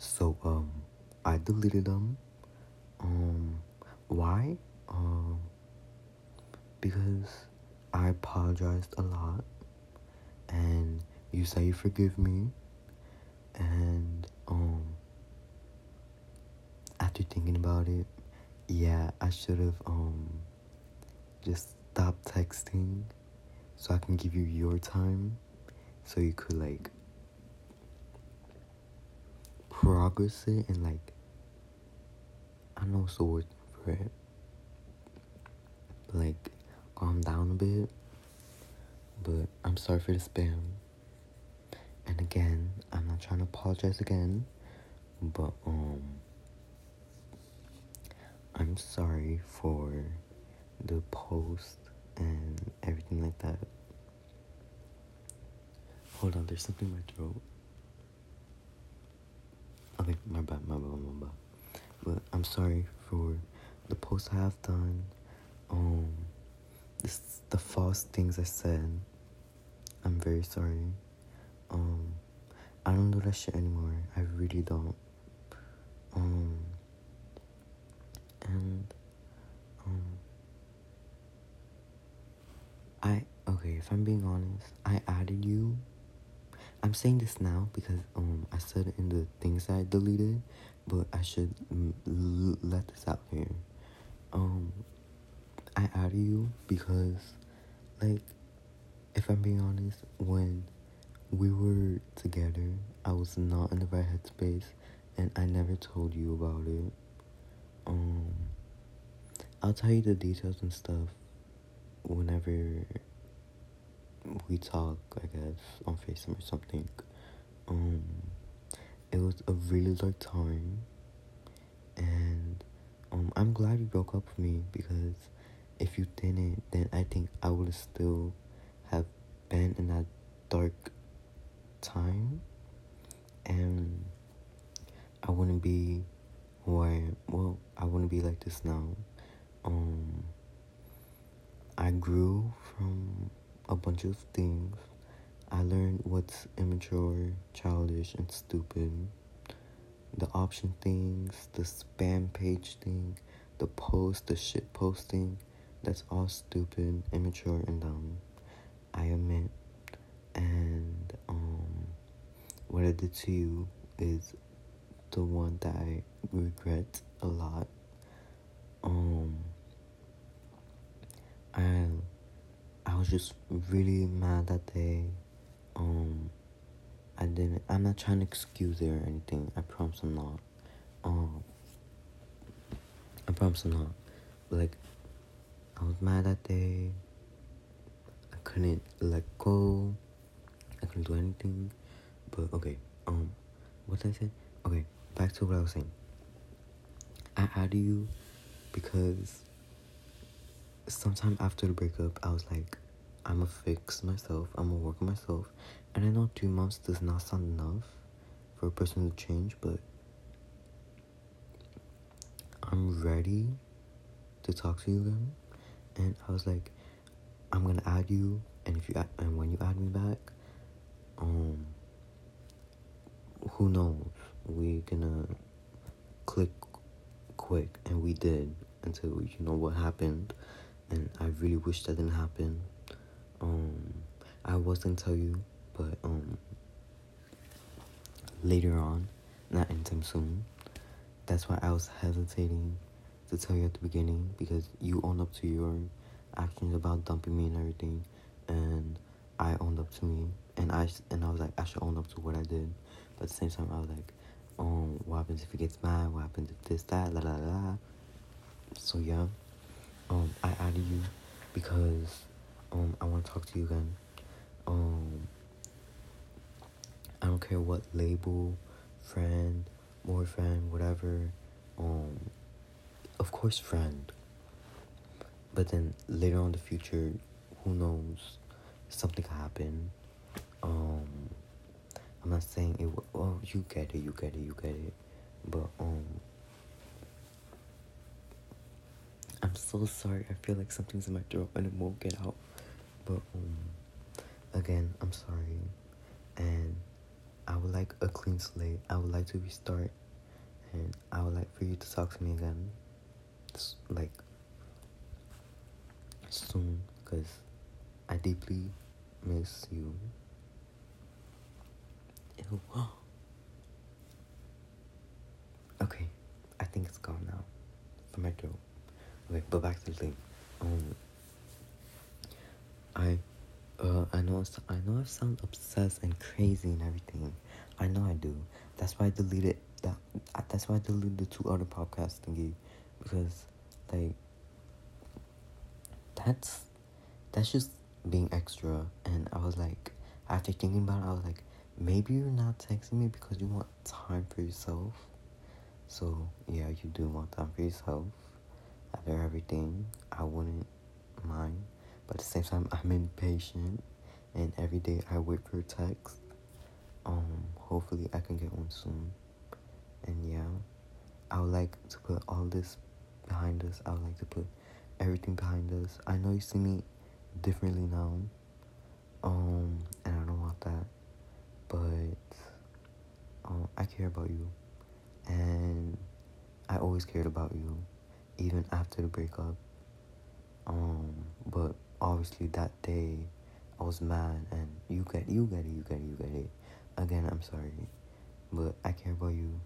So um I deleted them. Um why? Um because I apologized a lot and you say you forgive me and um after thinking about it, yeah, I should have um just stopped texting so I can give you your time so you could like progress it and like I know it's the word for it. Like calm down a bit. But I'm sorry for the spam. And again, I'm not trying to apologize again. But um I'm sorry for the post and everything like that. Hold on, there's something in my throat. Okay, my bad, my bad, my bad. But I'm sorry for the posts I have done. Um, this the false things I said. I'm very sorry. Um, I don't do that shit anymore. I really don't. Um, and um, I okay. If I'm being honest, I added you. I'm saying this now because um I said in the things I deleted, but I should mm, let this out here. Um, I added you because, like, if I'm being honest, when we were together, I was not in the right headspace, and I never told you about it. Um, I'll tell you the details and stuff whenever we talk, I guess, on FaceTime or something. Um, it was a really dark time, and um, I'm glad you broke up with me because if you didn't, then I think I would still have been in that dark time, and I wouldn't be who I am. Well, I wouldn't be like this now. Um, I grew from a bunch of things. I learned what's immature, childish, and stupid. The option things, the spam page thing, the post, the shit posting, that's all stupid, immature, and dumb. I admit. And um, what I did to you is the one that I regret a lot. Um, I I was just really mad that day. Um, I didn't. I'm not trying to excuse it or anything. I promise I'm not. Um, I promise I'm not. Like, I was mad that day. I couldn't let go. I couldn't do anything. But okay. Um, what did I say? Okay, back to what I was saying. I added you because sometime after the breakup, I was like, I'm gonna fix myself, I'm gonna work on myself. And I know two months does not sound enough for a person to change, but I'm ready to talk to you again. And I was like, I'm gonna add you, and if you add, and when you add me back, um, who knows? We're gonna click quick, and we did until you know what happened and I really wish that didn't happen. Um, I was gonna tell you, but um, later on, not anytime soon. That's why I was hesitating to tell you at the beginning because you owned up to your actions about dumping me and everything, and I owned up to me, and I and I was like I should own up to what I did, but at the same time I was like, um, what happens if he gets mad? What happens if this that la la la? So yeah um, I added you because um, I want to talk to you again. Um, I don't care what label, friend, boyfriend, whatever. Um, of course, friend. But then later on in the future, who knows? Something could happen. Um, I'm not saying it. Oh, you get it, you get it, you get it. But um, I'm so sorry. I feel like something's in my throat and it won't get out. But um, again, I'm sorry, and I would like a clean slate. I would like to restart, and I would like for you to talk to me again, just like soon, because I deeply miss you. Ew. okay, I think it's gone now from my throat. Okay, but back to the thing. Um, uh, I know, I know I sound obsessed and crazy and everything. I know I do. That's why I deleted that. That's why I deleted the two other podcasts thingy, because like that's that's just being extra. And I was like, after thinking about it, I was like, maybe you're not texting me because you want time for yourself. So yeah, you do want time for yourself. After everything, I wouldn't mind. But at the same time, I'm impatient, and every day I wait for a text. Um, hopefully I can get one soon. And yeah, I would like to put all this behind us. I would like to put everything behind us. I know you see me differently now. Um, and I don't want that. But um, I care about you. And I always cared about you, even after the breakup. Um, but obviously that day I was mad and you get you get it, you get it, you get it. Again, I'm sorry. But I care about you.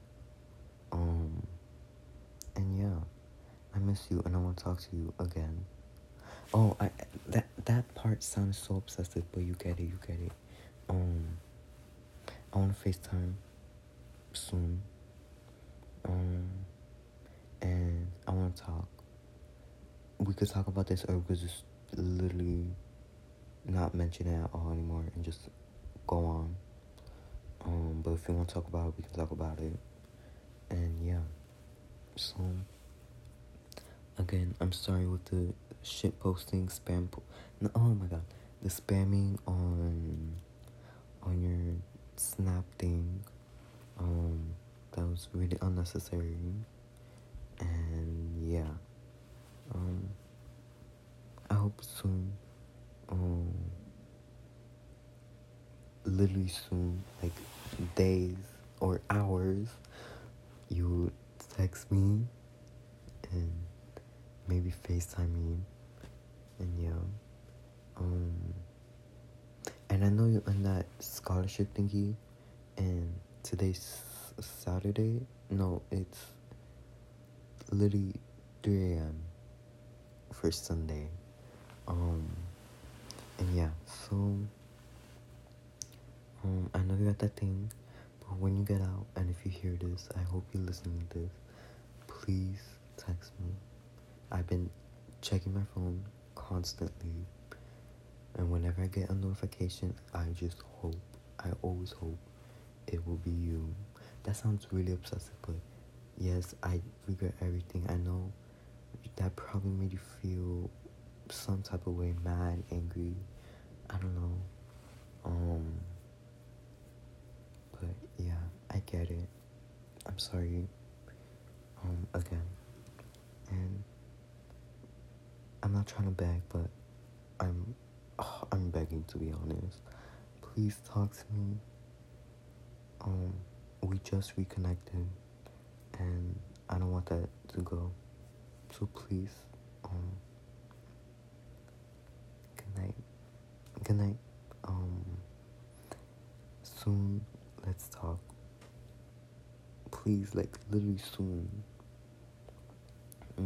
Um and yeah. I miss you and I want to talk to you again. Oh, I that that part sounds so obsessive, but you get it, you get it. Um, I want to FaceTime soon. Um, and I want to talk. We could talk about this, or we could just literally not mention it at all anymore and just go on. Um, but if you want to talk about it, we can talk about it. And yeah, so again, I'm sorry with the shit posting, spam. Po- no, oh my god, the spamming on on your snap thing. Um, that was really unnecessary. And yeah, um, I hope soon. Um, literally soon, like days or hours, you text me and maybe FaceTime me. And yeah. Um and I know you're on that scholarship thingy and today's Saturday. No, it's literally 3 a.m. for Sunday. Um and yeah, so um I know you got that thing, but when you get out and if you hear this, I hope you're listening to this. Please text me. I've been checking my phone constantly, and whenever I get a notification, I just hope, I always hope it will be you. That sounds really obsessive, but yes, I regret everything. I know that probably made you feel some type of way, mad, angry. I don't know. Um, but yeah, I get it. I'm sorry. Um, again, and I'm not trying to beg, but I'm oh, I'm begging to be honest. Please talk to me. Um, we just reconnected, and I don't want that to go. So please, um, good night. Good night. Um, soon, let's talk. Please, like literally soon.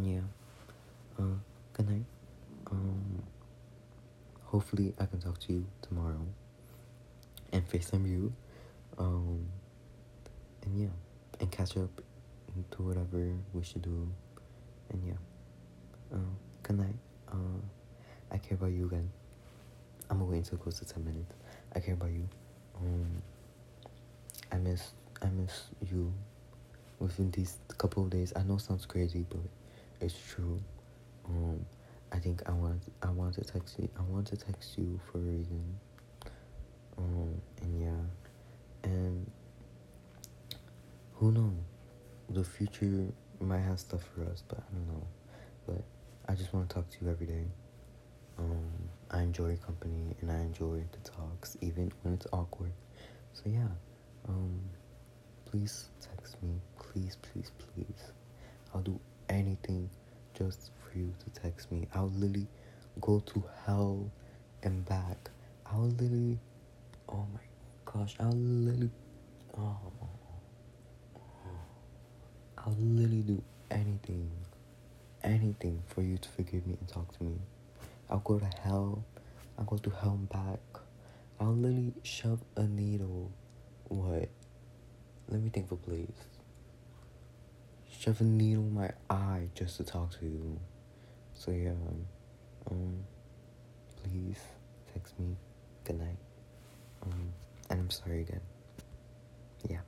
Yeah. Uh good night. Um, hopefully I can talk to you tomorrow and FaceTime you. Um, and yeah, and catch up to whatever we should do. And yeah, uh, good night. Uh, I care about you again. Until close to 10 minutes. I care about you. Um, I miss, I miss you within these couple of days. I know sounds crazy, but it's true. Um, I think I want I want to text you. I want to text you for a reason. Um, and yeah, and who knows? The future might have stuff for us, but I don't know. But I just want to talk to you every day. Um, I enjoy your company and I enjoy the talks, even when it's awkward. So yeah, Um, please text me. Please, please, please. I'll do anything just for you to text me. I'll literally go to hell and back. I'll literally, oh my gosh, I'll literally, oh, I'll literally do anything, anything for you to forgive me and talk to me. I'll go to hell. I'll go to hell and back. I'll literally shove a needle. What? Let me think for please. Shove a needle in my eye just to talk to you. So yeah, um, please text me. Good night. Um, and I'm sorry again. Yeah.